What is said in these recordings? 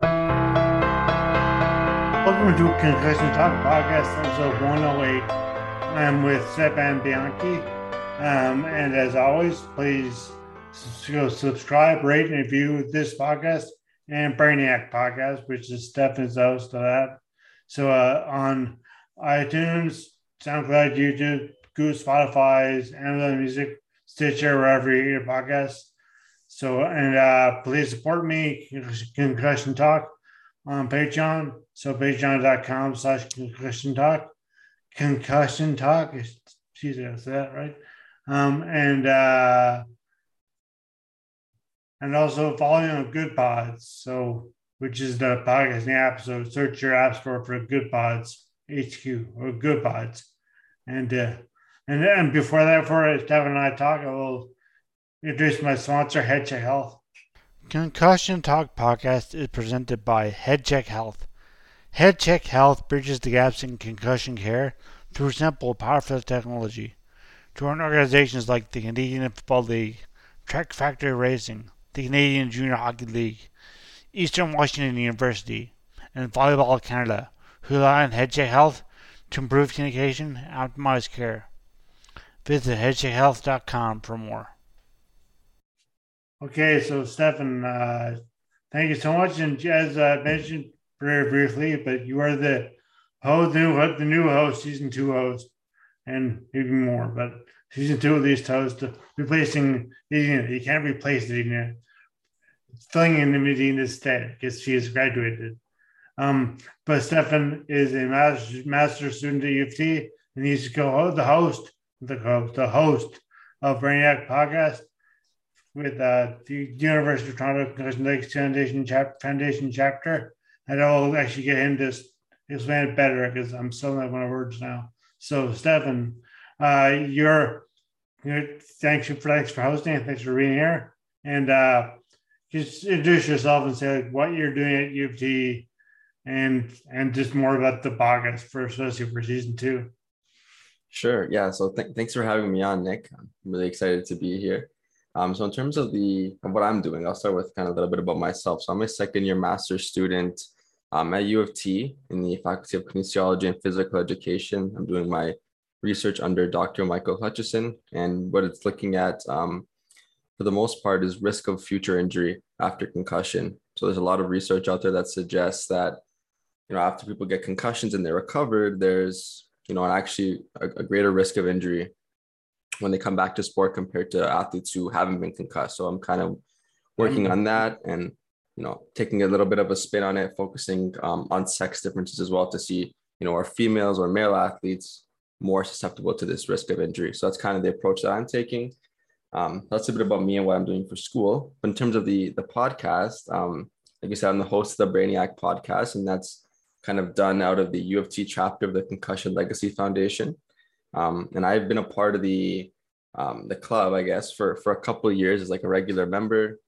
Welcome to Concussion Talk Podcast, episode 108. I'm with Stefan Bianchi. Um, and as always, please go subscribe, rate, and review this podcast and Brainiac podcast, which is Stefan's host of that. So uh, on iTunes, SoundCloud, YouTube, Google, Spotify, Amazon Music, Stitcher, wherever you hear podcasts. So, and uh, please support me, Concussion Talk, on Patreon. So, patreon.com slash concussion talk. Concussion talk. Jesus, that right? Um, and, uh, and also following on Good Pods. So, which is the podcast app. So, search your app store for Good Pods HQ or Good Pods. And, uh, and then before that, before Stefan and I talk, I will introduce my sponsor, HeadCheck Health. Concussion Talk podcast is presented by HeadCheck Health. HeadCheck Health bridges the gaps in concussion care through simple, powerful technology. Join organizations like the Canadian Football League, Trek Factory Racing, the Canadian Junior Hockey League, Eastern Washington University, and Volleyball Canada, who rely on HeadCheck Health to improve communication and optimize care. Visit headcheckhealth.com for more. Okay, so Stefan, uh, thank you so much. And as I mentioned very briefly, but you are the host, new, the new host, season two host, and even more. But season two of these hosts, replacing Medina, you can't replace Medina, filling in the Medina's stead because she has graduated. Um, but Stefan is a master, master student at U of T, and he's the host, the host, the host of Brainiac Podcast with uh, the University of Toronto Lakes Foundation, chap- Foundation chapter, and I'll actually get him to explain it better because I'm still not my words now. So, Stefan, uh, you're, you're thanks for thanks for hosting, thanks for being here, and uh, just introduce yourself and say like, what you're doing at U of T, and and just more about the podcast for especially for season two. Sure. Yeah. So th- thanks for having me on, Nick. I'm really excited to be here. Um, so in terms of the of what I'm doing, I'll start with kind of a little bit about myself. So I'm a second year master's student um, at U of T in the Faculty of Kinesiology and Physical Education. I'm doing my research under Dr. Michael Hutchison, and what it's looking at um, for the most part is risk of future injury after concussion. So there's a lot of research out there that suggests that you know after people get concussions and they're recovered, there's you know actually a, a greater risk of injury when they come back to sport compared to athletes who haven't been concussed. So I'm kind of working on that and you know taking a little bit of a spin on it, focusing um, on sex differences as well to see you know are females or male athletes more susceptible to this risk of injury. So that's kind of the approach that I'm taking. Um, that's a bit about me and what I'm doing for school. But in terms of the the podcast, um, like I said, I'm the host of the Brainiac podcast, and that's kind of done out of the U of T chapter of the Concussion Legacy Foundation. Um, and I've been a part of the um, the club, I guess, for for a couple of years as like a regular member.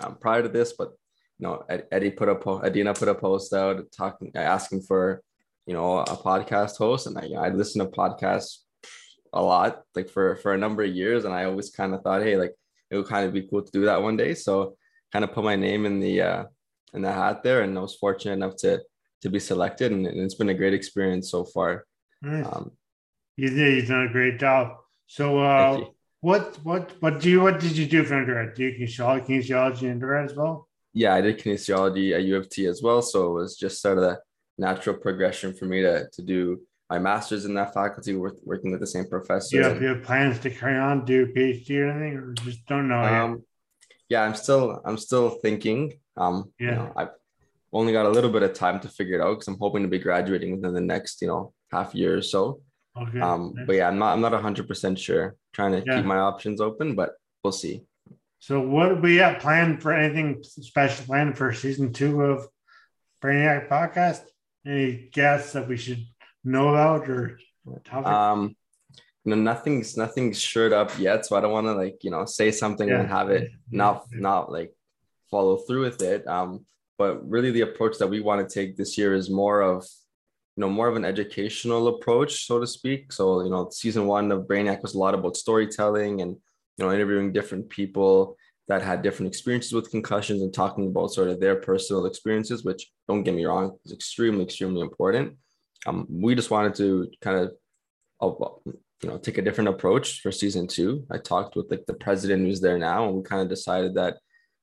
Um, prior to this, but you know, Eddie put a po- Adina put a post out talking, asking for you know, a podcast host, and I I listen to podcasts a lot, like for for a number of years, and I always kind of thought, hey, like it would kind of be cool to do that one day. So kind of put my name in the uh, in the hat there, and I was fortunate enough to to be selected, and, and it's been a great experience so far. Nice. Um, you did. You've done a great job. So, uh, what what what do you what did you do for undergrad? Do you kinesiology, kinesiology in undergrad as well? Yeah, I did kinesiology at U of T as well. So it was just sort of the natural progression for me to to do my master's in that faculty, working with the same professor. Do you have, you have plans to carry on, do a PhD or anything, or just don't know um, yet? Yeah, I'm still I'm still thinking. Um, yeah, you know, I've only got a little bit of time to figure it out because I'm hoping to be graduating within the next, you know, half year or so. Okay. Um, but yeah, I'm not I'm not hundred percent sure. Trying to yeah. keep my options open, but we'll see. So what we have planned for anything special planned for season two of Brainiac podcast? Any guests that we should know about or topic? Um no, nothing's nothing's shored up yet. So I don't want to like, you know, say something yeah. and have it not not like follow through with it. Um, but really the approach that we want to take this year is more of you know more of an educational approach so to speak. So you know season one of brainiac was a lot about storytelling and you know interviewing different people that had different experiences with concussions and talking about sort of their personal experiences which don't get me wrong is extremely extremely important. Um, we just wanted to kind of you know take a different approach for season two. I talked with like the president who's there now and we kind of decided that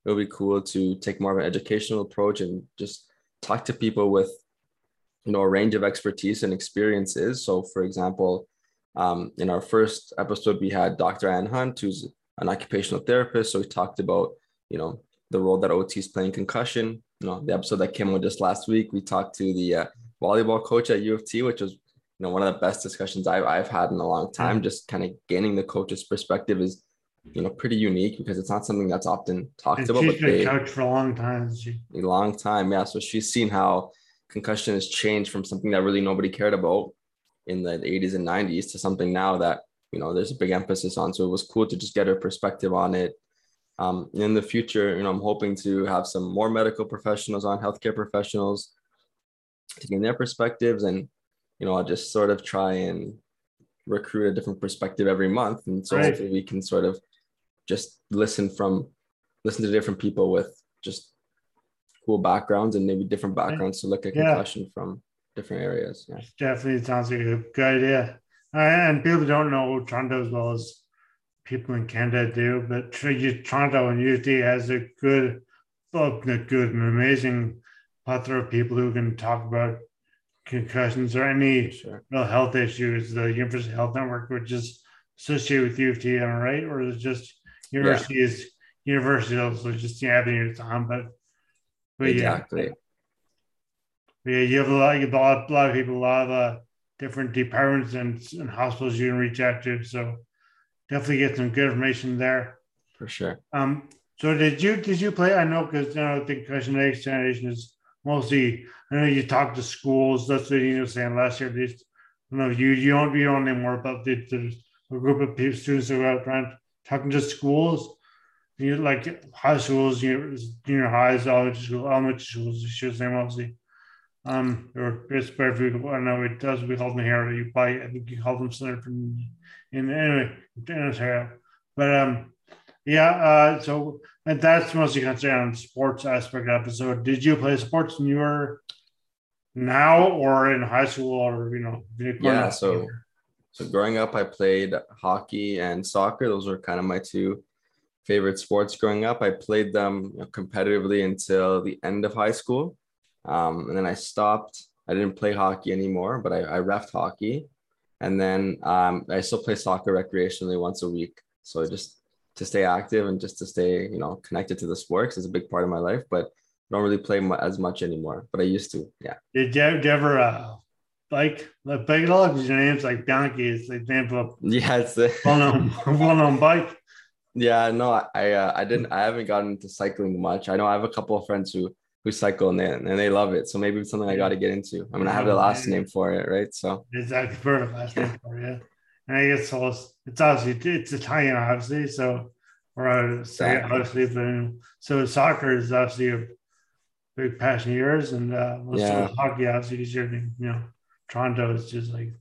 it would be cool to take more of an educational approach and just talk to people with you know a range of expertise and experiences so for example um, in our first episode we had dr ann hunt who's an occupational therapist so we talked about you know the role that ot is playing concussion you know the episode that came out just last week we talked to the uh, volleyball coach at u of t which was you know one of the best discussions i've, I've had in a long time just kind of gaining the coach's perspective is you know pretty unique because it's not something that's often talked and about. She's been coach for a long time. She? A long time, yeah. So she's seen how concussion has changed from something that really nobody cared about in the 80s and 90s to something now that you know there's a big emphasis on. So it was cool to just get her perspective on it. Um, in the future, you know, I'm hoping to have some more medical professionals on, healthcare professionals, taking their perspectives, and you know, I'll just sort of try and recruit a different perspective every month, and so right. hopefully we can sort of just listen from listen to different people with just cool backgrounds and maybe different backgrounds to look at yeah. concussion from different areas. Yeah. Definitely sounds like a good idea. Uh, and people don't know Toronto as well as people in Canada do, but Toronto and UT has a good, a good and amazing plethora of people who can talk about concussions or any sure. real health issues. The University Health Network, which is associated with U of am I right? Or is it just University yeah. is university also just the avenue it's on, but but exactly. yeah. Yeah, you have a lot, a lot, a lot of people, a lot of uh, different departments and, and hospitals you can reach out to. So definitely get some good information there. For sure. Um. So did you did you play? I know because you know the concussion examination is mostly. I know you talked to schools. That's what you were saying last year. At least, I know you you don't you don't know more about the, the a group of students who are out trying talking to schools, you like high schools, junior, junior highs, elementary school, elementary schools, you should say mostly. Um, or it's if I know it does. We call them here. You buy, I think you call them center from in anyway in Ontario. But um, yeah. Uh, so and that's mostly concerned on sports aspect episode. Did you play sports when you were now or in high school or you know? Yeah. So so growing up, I played hockey and soccer. Those were kind of my two favorite sports growing up. I played them you know, competitively until the end of high school. Um, and then I stopped. I didn't play hockey anymore, but I, I refed hockey. And then um, I still play soccer recreationally once a week. So just to stay active and just to stay, you know, connected to the sports is a big part of my life, but I don't really play as much anymore, but I used to. Yeah. Did you, ever uh, bike, like bike. Your name's like Donkey. It's the example of yeah, it's the well known well known bike. Yeah, no, I uh, I didn't I haven't gotten into cycling much. I know I have a couple of friends who who cycle and they, and they love it. So maybe it's something I got to get into. I mean, I have the last name for it, right? So exactly perfect last name for it. And I guess so it's, it's obviously it's Italian, obviously. So or I would say obviously, but so soccer is obviously a big passion of yours, and uh, well, yeah. hockey obviously is your you know Toronto is just like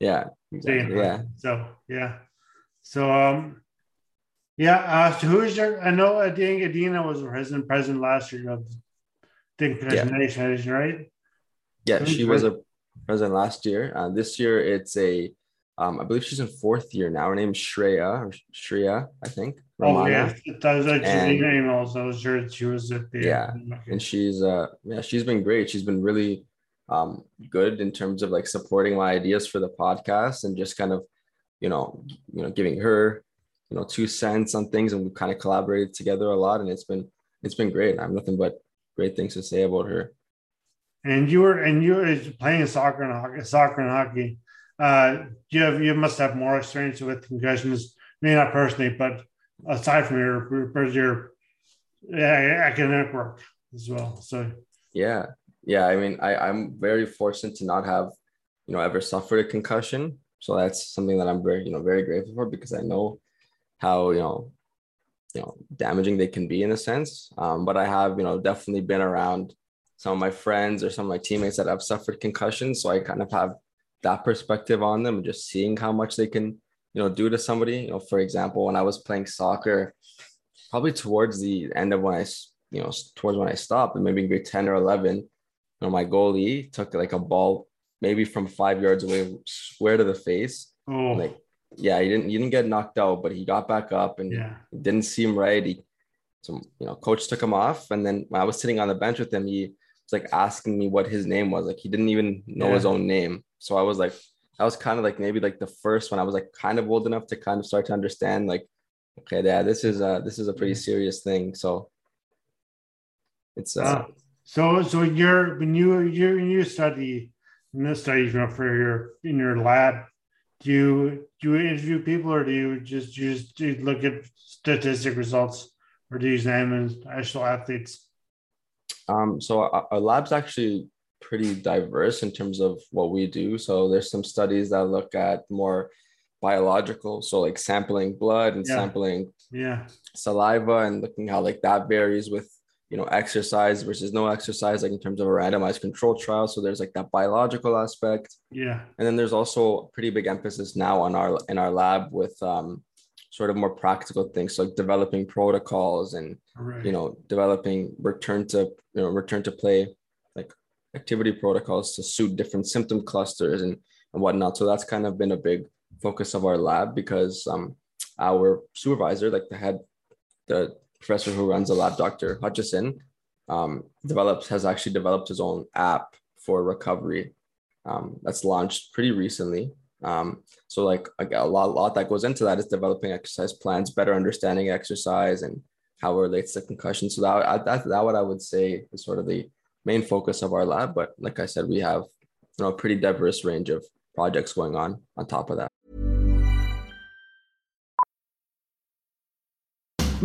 yeah, exactly. yeah. So yeah, so um, yeah. Uh, so who's your? I know I think Adina was president president last year of the yeah. Nation, right? Yeah, she was a president last year. Uh, this year it's a, um, I believe she's in fourth year now. Her name's Shreya or Shreya, I think. Oh yeah, that was actually name also. Sure she was at the yeah, and she's uh yeah she's been great. She's been really um good in terms of like supporting my ideas for the podcast and just kind of you know you know giving her you know two cents on things and we kind of collaborated together a lot and it's been it's been great. I have nothing but great things to say about her. And you were and you were playing soccer and hockey, soccer and hockey. Uh, you have you must have more experience with concussions, maybe not personally, but aside from your your academic work as well. So yeah, yeah. I mean, I I'm very fortunate to not have you know ever suffered a concussion. So that's something that I'm very you know very grateful for because I know how you know you know damaging they can be in a sense. Um, but I have you know definitely been around some of my friends or some of my teammates that have suffered concussions, so I kind of have that perspective on them, just seeing how much they can you know do to somebody. You know, for example, when I was playing soccer, probably towards the end of when I you know towards when I stopped, and maybe grade ten or eleven, you know, my goalie took like a ball maybe from five yards away, square to the face. Oh. Like yeah, he didn't he didn't get knocked out, but he got back up and yeah. didn't seem right. He so you know, coach took him off, and then when I was sitting on the bench with him, he was like asking me what his name was. Like he didn't even know yeah. his own name. So I was like, I was kind of like maybe like the first one. I was like kind of old enough to kind of start to understand like, okay, yeah, this is uh this is a pretty serious thing. So it's uh, uh so so you're when you you you study in this study you know, for your in your lab do you do you interview people or do you just just do you look at statistic results or do you examine actual athletes? Um, so our, our lab's actually pretty diverse in terms of what we do. So there's some studies that look at more biological, so like sampling blood and yeah. sampling yeah saliva and looking how like that varies with you know exercise versus no exercise like in terms of a randomized control trial. So there's like that biological aspect. Yeah. And then there's also a pretty big emphasis now on our in our lab with um sort of more practical things like developing protocols and right. you know developing return to you know return to play like activity protocols to suit different symptom clusters and and whatnot. So that's kind of been a big focus of our lab because um our supervisor like the head the professor who runs the lab, Dr. Hutchison, um, develops has actually developed his own app for recovery um, that's launched pretty recently. Um, so like a lot, lot that goes into that is developing exercise plans, better understanding exercise and how it relates to concussion. So that, that, that what I would say is sort of the main focus of our lab. But like I said, we have you know a pretty diverse range of projects going on on top of that.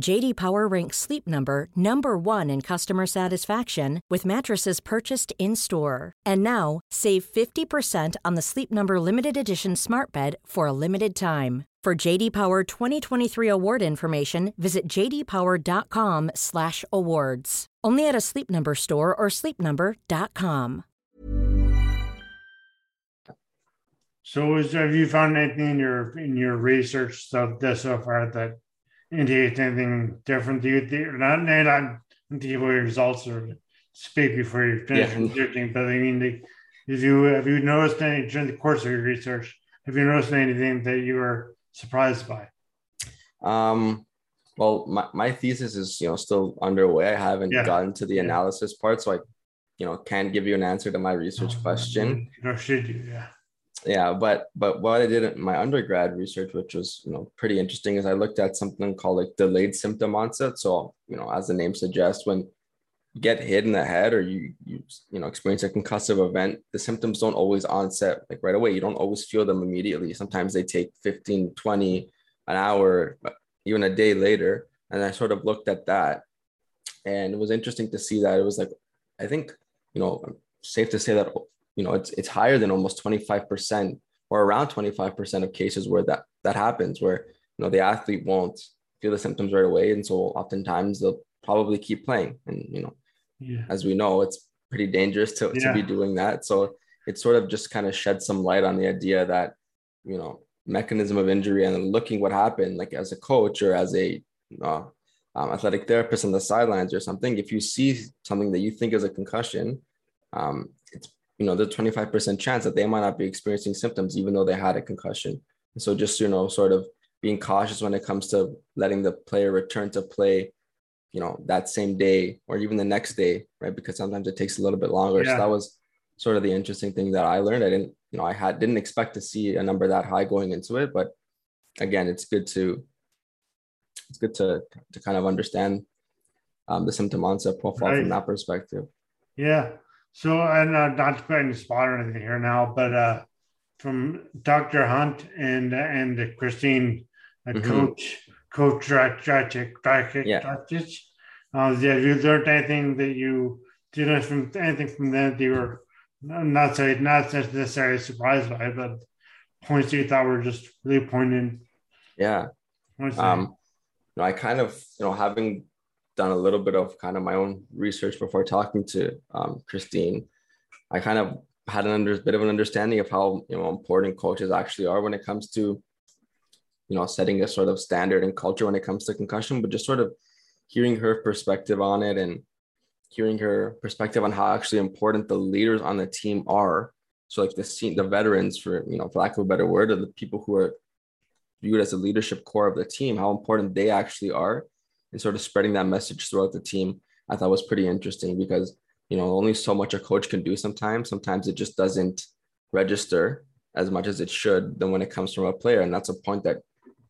JD Power ranks Sleep Number number 1 in customer satisfaction with mattresses purchased in-store. And now, save 50% on the Sleep Number limited edition Smart Bed for a limited time. For JD Power 2023 award information, visit jdpower.com/awards. Only at a Sleep Number store or sleepnumber.com. So, is, have you found anything in your in your research stuff so far that indicates anything different? Do you think not not until your results or speak before you finish Yeah. researching? But I mean, the, if you have you noticed any during the course of your research? Have you noticed anything that you were surprised by? Um, well, my, my thesis is, you know, still underway. I haven't Yeah. gotten to the Yeah. analysis part, so I, you know, can't give you an answer to my research question. Or should you? Yeah. Yeah, but but what I did in my undergrad research, which was, you know, pretty interesting, is I looked at something called like delayed symptom onset. So, you know, as the name suggests, when you get hit in the head or you you you know experience a concussive event, the symptoms don't always onset like right away. You don't always feel them immediately. Sometimes they take 15, 20, an hour, even a day later. And I sort of looked at that. And it was interesting to see that it was like, I think, you know, safe to say that, you know, it's it's higher than almost 25% or around 25% of cases where that that happens, where you know the athlete won't feel the symptoms right away. And so oftentimes they'll probably keep playing. And you know, Yeah. as we know, it's pretty dangerous to, to be doing that. So it sort of just kind of shed some light on the idea that, you know, mechanism of injury and looking what happened, like as a coach or as a uh, um, athletic therapist on the sidelines or something, if you see something that you think is a concussion, um, it's, you know, the 25% chance that they might not be experiencing symptoms, even though they had a concussion. And so just, you know, sort of being cautious when it comes to letting the player return to play you know that same day or even the next day right because sometimes it takes a little bit longer Yeah. so that was sort of the interesting thing that i learned i didn't you know i had didn't expect to see a number that high going into it but again it's good to it's good to to kind of understand um, the symptom onset profile Right. from that perspective Yeah. So, and uh, not to put any spot or anything here now, but uh, from Dr. Hunt and and Christine, uh, Mhm. Coach Coach Dracic, Dracic, Yeah. Dracic, uh, have you learned anything that you did you from anything from them that you were not say not necessarily surprised by, but points that you thought were just really poignant? yeah um you know i kind of you know having done a little bit of kind of my own research before talking to um, christine. I kind of had an under, bit of an understanding of how you know important coaches actually are when it comes to you know setting a sort of standard and culture when it comes to concussion but just sort of hearing her perspective on it and hearing her perspective on how actually important the leaders on the team are. So like the scene the veterans for you know for lack of a better word or the people who are viewed as the leadership core of the team, how important they actually are, and sort of spreading that message throughout the team, I thought was pretty interesting because you know only so much a coach can do sometimes. Sometimes it just doesn't register as much as it should than when it comes from a player, and that's a point that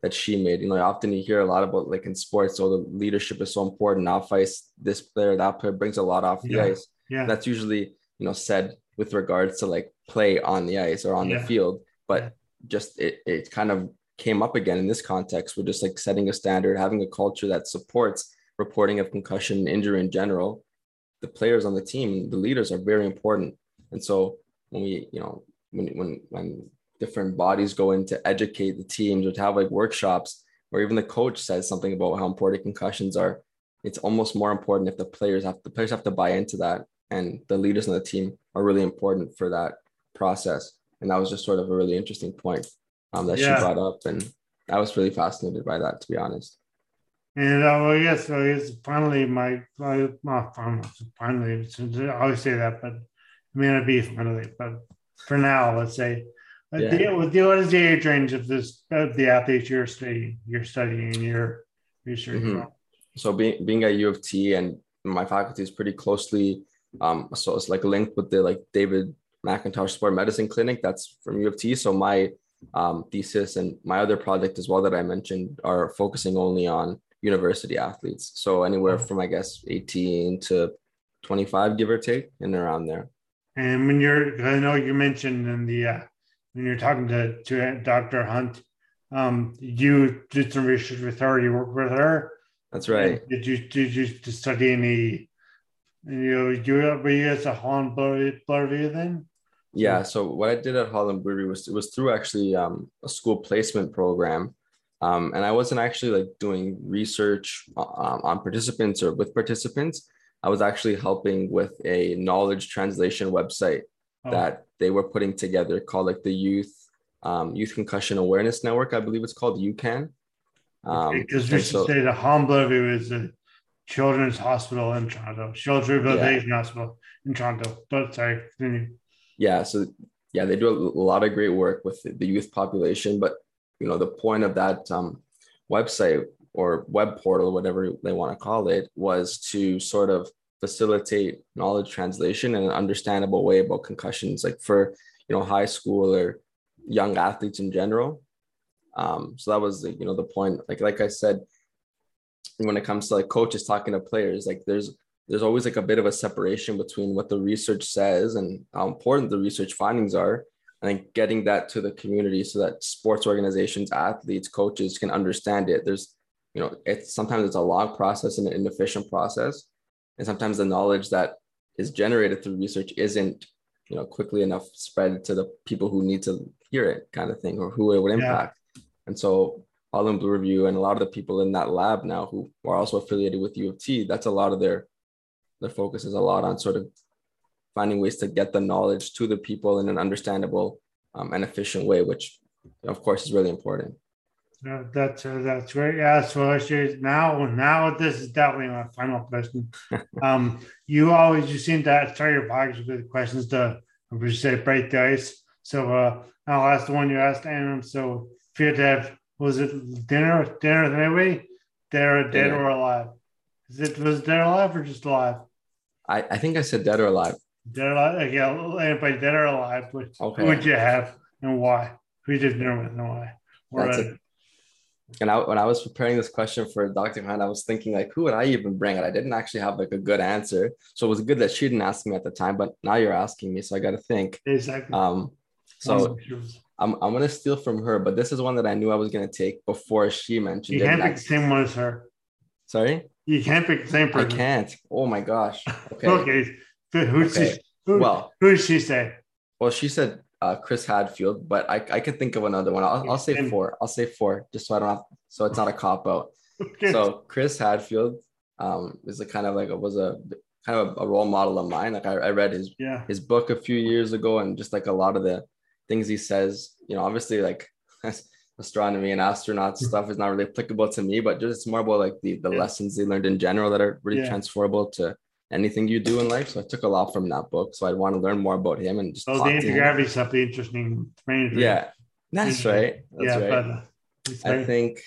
that she made. You know, often you hear a lot about like in sports, so the leadership is so important. I'll fight this player, that player brings a lot off the Yeah. ice. Yeah. That's usually you know said with regards to like play on the ice or on Yeah. the field, but Yeah. just it it kind of came up again in this context. We're just like setting a standard, having a culture that supports reporting of concussion injury in general. The players on the team, the leaders are very important. And so when we, you know, when when when different bodies go in to educate the teams or to have like workshops, or even the coach says something about how important concussions are, it's almost more important if the players have the players have to buy into that. And the leaders on the team are really important for that process. And that was just sort of a really interesting point. Um, that Yeah. she brought up, and I was really fascinated by that, to be honest. And I was really fascinated by that, to be honest. And uh, well, yes, so it's finally my, my, finally, finally, I always say that, but I mean, it may not be finally, but for now, let's say, uh, Yeah. the, what is the age range of this of the athletes you're studying, you're studying in your research? Mhm. So being being at U of T and my faculty is pretty closely um so it's like linked with the like David MacIntosh Sport Medicine Clinic that's from U of T. So my um, thesis and my other project as well that I mentioned are focusing only on university athletes. So anywhere from I guess 18 to 25, give or take, and around there. And when you're, I know you mentioned in the uh, when you're talking to to Dr. Hunt, um, you did some research with her. You worked with her. That's right. Did you did you study any? You know, you were you Holland Blood Bloorview then? Yeah. So what I did at Holland Bloorview was it was through actually um, a school placement program, um, and I wasn't actually like doing research um, on participants or with participants. I was actually helping with a knowledge translation website Oh, that they were putting together called like the Youth um, Youth Concussion Awareness Network. I believe it's called UCAN. Um, because we should so- say the Holland is a children's hospital in Toronto, Children's Rehabilitation Hospital in Toronto. But sorry, continue. Yeah so yeah they do a, lot of great work with the, the youth population but you know the point of that um, website or web portal whatever they want to call it was to sort of facilitate knowledge translation in an understandable way about concussions like for you know high school or young athletes in general. Um, so that was the, you know the point like like i said when it comes to like coaches talking to players like there's there's always like a bit of a separation between what the research says and how important the research findings are and then getting that to the community so that sports organizations athletes coaches can understand it there's you know it's sometimes it's a long process and an inefficient process and sometimes the knowledge that is generated through research isn't you know quickly enough spread to the people who need to hear it kind of thing or who it would Yeah. impact and so Holland Bloorview and a lot of the people in that lab now who are also affiliated with U of T, that's a lot of their their focus is a lot on sort of finding ways to get the knowledge to the people in an understandable um, and efficient way, which of course is really important. Uh, that's uh, that's great. Yeah. So actually, now now this is definitely my final question. um, you always you seem to start your podcast with questions to would say break the ice. So uh, I'll ask the one you asked, Adam. So if you had to have was it dinner dinner with anybody, dead Dinner. or alive? Is it was it dead or alive or just alive? I, I think I said dead or alive. Dead or alive? Yeah, anybody dead or alive? Which Okay. who would you have and why? Who you did dinner with and why? Or, That's uh. And I, when I was preparing this question for Dr. Hunt, I was thinking like, who would I even bring? And I didn't actually have like a good answer. So it was good that she didn't ask me at the time, but now you're asking me. So I got to think. exactly. Um, so I'm, I'm going to steal from her, but this is one that I knew I was going to take before she mentioned You it. can't and the same one as her. Sorry? You can't pick the same person. I can't. Oh my gosh. Okay. Okay. Who's Okay. she? Who, Well- who did she say? Well, she said uh, Chris Hadfield, but I, I could think of another one. I'll, I'll say four. I'll say four, just so I don't have, so it's not a cop out. Okay. So Chris Hadfield um, is a kind of like a, was a kind of a role model of mine. Like I, I read his yeah. his book a few years ago, and just like a lot of the things he says, you know, obviously like astronomy and astronaut mm-hmm. stuff is not really applicable to me, but just it's more about like the the Yeah. lessons they learned in general that are really Yeah. transferable to anything you do in life. So I took a lot from that book. So I'd want to learn more about him and just talk the anti-gravity stuff be interesting. Yeah, that's right. That's yeah, right. but I think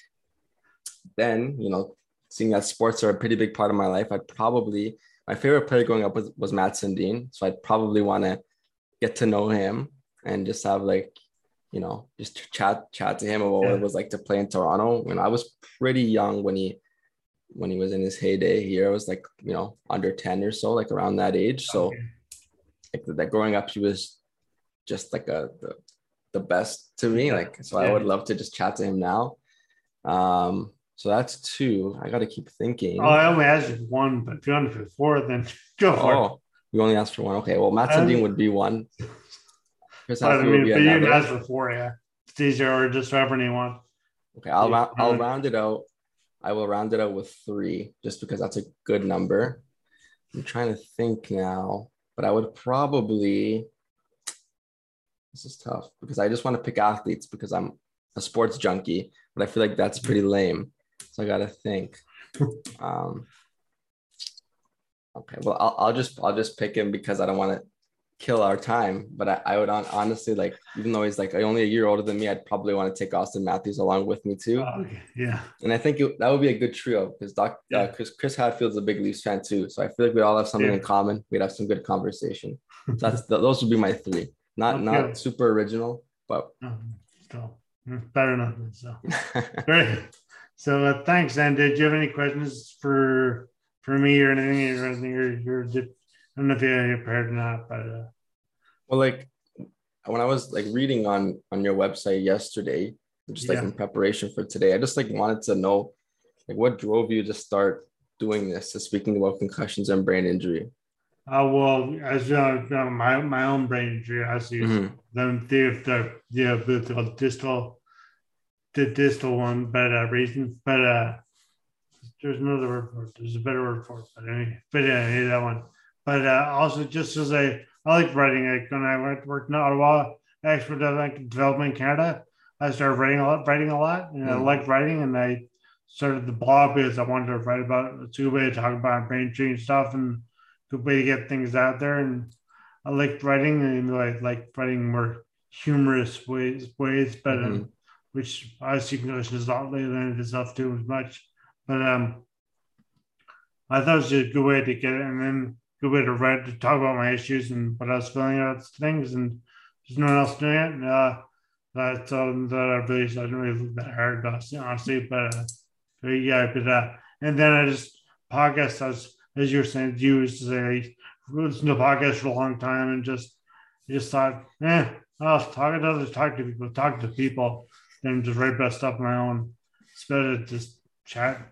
then, you know, seeing that sports are a pretty big part of my life, I'd probably my favorite player growing up was, was Mats Sundin. So I'd probably want to get to know him and just have like, you know, just chat chat to him about what it was like to play in Toronto. When I was pretty young when he when he was in his heyday here, I was like, you know, under 10 or so, like around that age. So Okay. like that growing up, he was just like a the, the best to me. Like so I would love to just chat to him now. Um, so that's two. I gotta keep thinking. Oh, I only asked you one, but if you want to four, then go for it. Oh, we only asked for one. Okay, well, Mats Um, Sundin would be one. Chris I mean, be but you can another. ask for four, yeah. It's easier or just whatever you want. Okay, I'll round, I'll round it out. I will round it out with three, just because that's a good number. I'm trying to think now, but I would probably. This is tough because I just want to pick athletes because I'm a sports junkie, but I feel like that's pretty lame. So I gotta think. Um, okay, well, I'll, I'll just I'll just pick him because I don't want to kill our time. But I, I would on, honestly like, even though he's like only a year older than me, I'd probably want to take Auston Matthews along with me too. Oh, okay. Yeah. And I think it, that would be a good trio because Doc Yeah. uh, Chris Chris Hadfield's a big Leafs fan too. So I feel like we all have something Yeah. in common. We'd have some good conversation. So that's th- those would be my three. Not Okay. not super original, but Um, so mm, better enough. So great. So uh, thanks. And did you have any questions for for me or anything or anything? Or you're I don't know if you have heard or not, but uh, well, like when I was like reading on on your website yesterday, just like Yeah. in preparation for today, I just like wanted to know like what drove you to start doing this. So speaking about concussions and brain injury. uh, well, as you know, my my own brain injury, I see them the the yeah the, the distal the distal one, but uh, reason, but uh, there's another word for it. There's a better word for it, but anyway, but yeah, yeah, that one. But uh, also just as I I like writing. Like when I went to work in Ottawa, Export development development in Canada, I started writing a lot, writing a lot, and I Mhm. liked writing, and I started the blog because I wanted to write about it's a good way to talk about brain change stuff, and good way to get things out there. And I liked writing, and I like writing more humorous ways, ways, but um, Mhm. which obviously concussion is not limited itself to as much. But um, I thought it was just a good way to get it, and then good way to write to talk about my issues and what I was feeling about things, and there's no one else doing it. And, uh, that's um, that I really I didn't really look that hard, honestly. But, uh, but yeah, but uh, and then I just podcast as as you were saying, you used to say listen to podcasts for a long time and just just thought, eh, I'll talk to others, talk to people, talk to people, than just write about stuff on my own. It's better to just chat.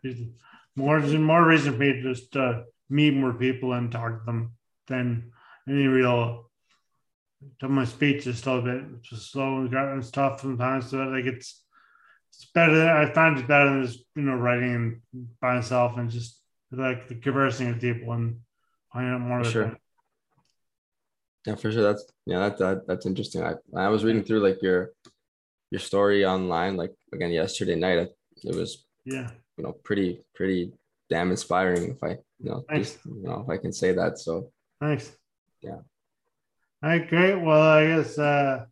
More more reason for me to just uh, meet more people and talk to them than any real. To my speech is still a bit just slow and stuff sometimes. So like it's it's better. I find it better than just you know writing by myself and just like the conversing with people and finding out more. For sure. them. Yeah, for sure. That's yeah, that, that that's interesting. I I was reading through like your your story online, like again yesterday night. It was Yeah. you know pretty pretty damn inspiring if I you know Thanks. just, you know if I can say that. So Thanks. Yeah. All right, great. Well, I guess uh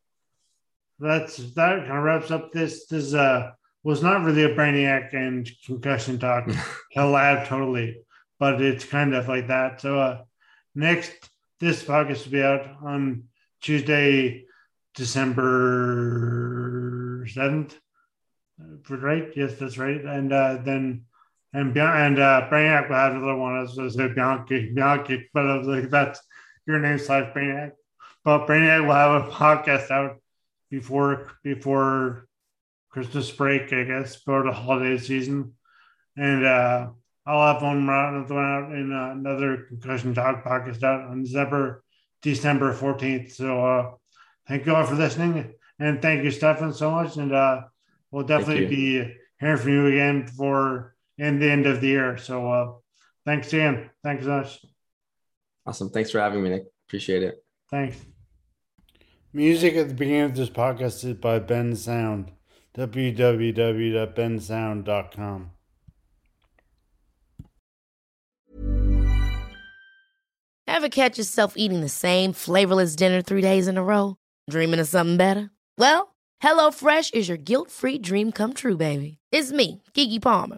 that's that kind of wraps up this this uh was not really a brainiac and concussion talk collab totally, but it's kind of like that. So uh next this podcast will be out on Tuesday, December seventh. Right? Yes, that's right. And uh then and and uh Brainiac will have another one. I was Bianchi, Bianchi, but I was like, that's your name slash Brainiac. But Brainiac will have a podcast out before before Christmas break, I guess, for the holiday season. And uh I'll have one out, another one out in uh, another concussion talk podcast out on December December 14th. So uh thank you all for listening. And thank you, Stefan, so much. And uh we'll definitely be hearing from you again for in the end of the year. So uh thanks Dan. Thanks so much. awesome. Thanks for having me, Nick. Appreciate it. Thanks. Music at the beginning of this podcast is by Ben Sound. www.bensound.com. Ever catch yourself eating the same flavorless dinner three days in a row? Dreaming of something better? Well, HelloFresh is your guilt free dream come true, baby. It's me, Keke Palmer.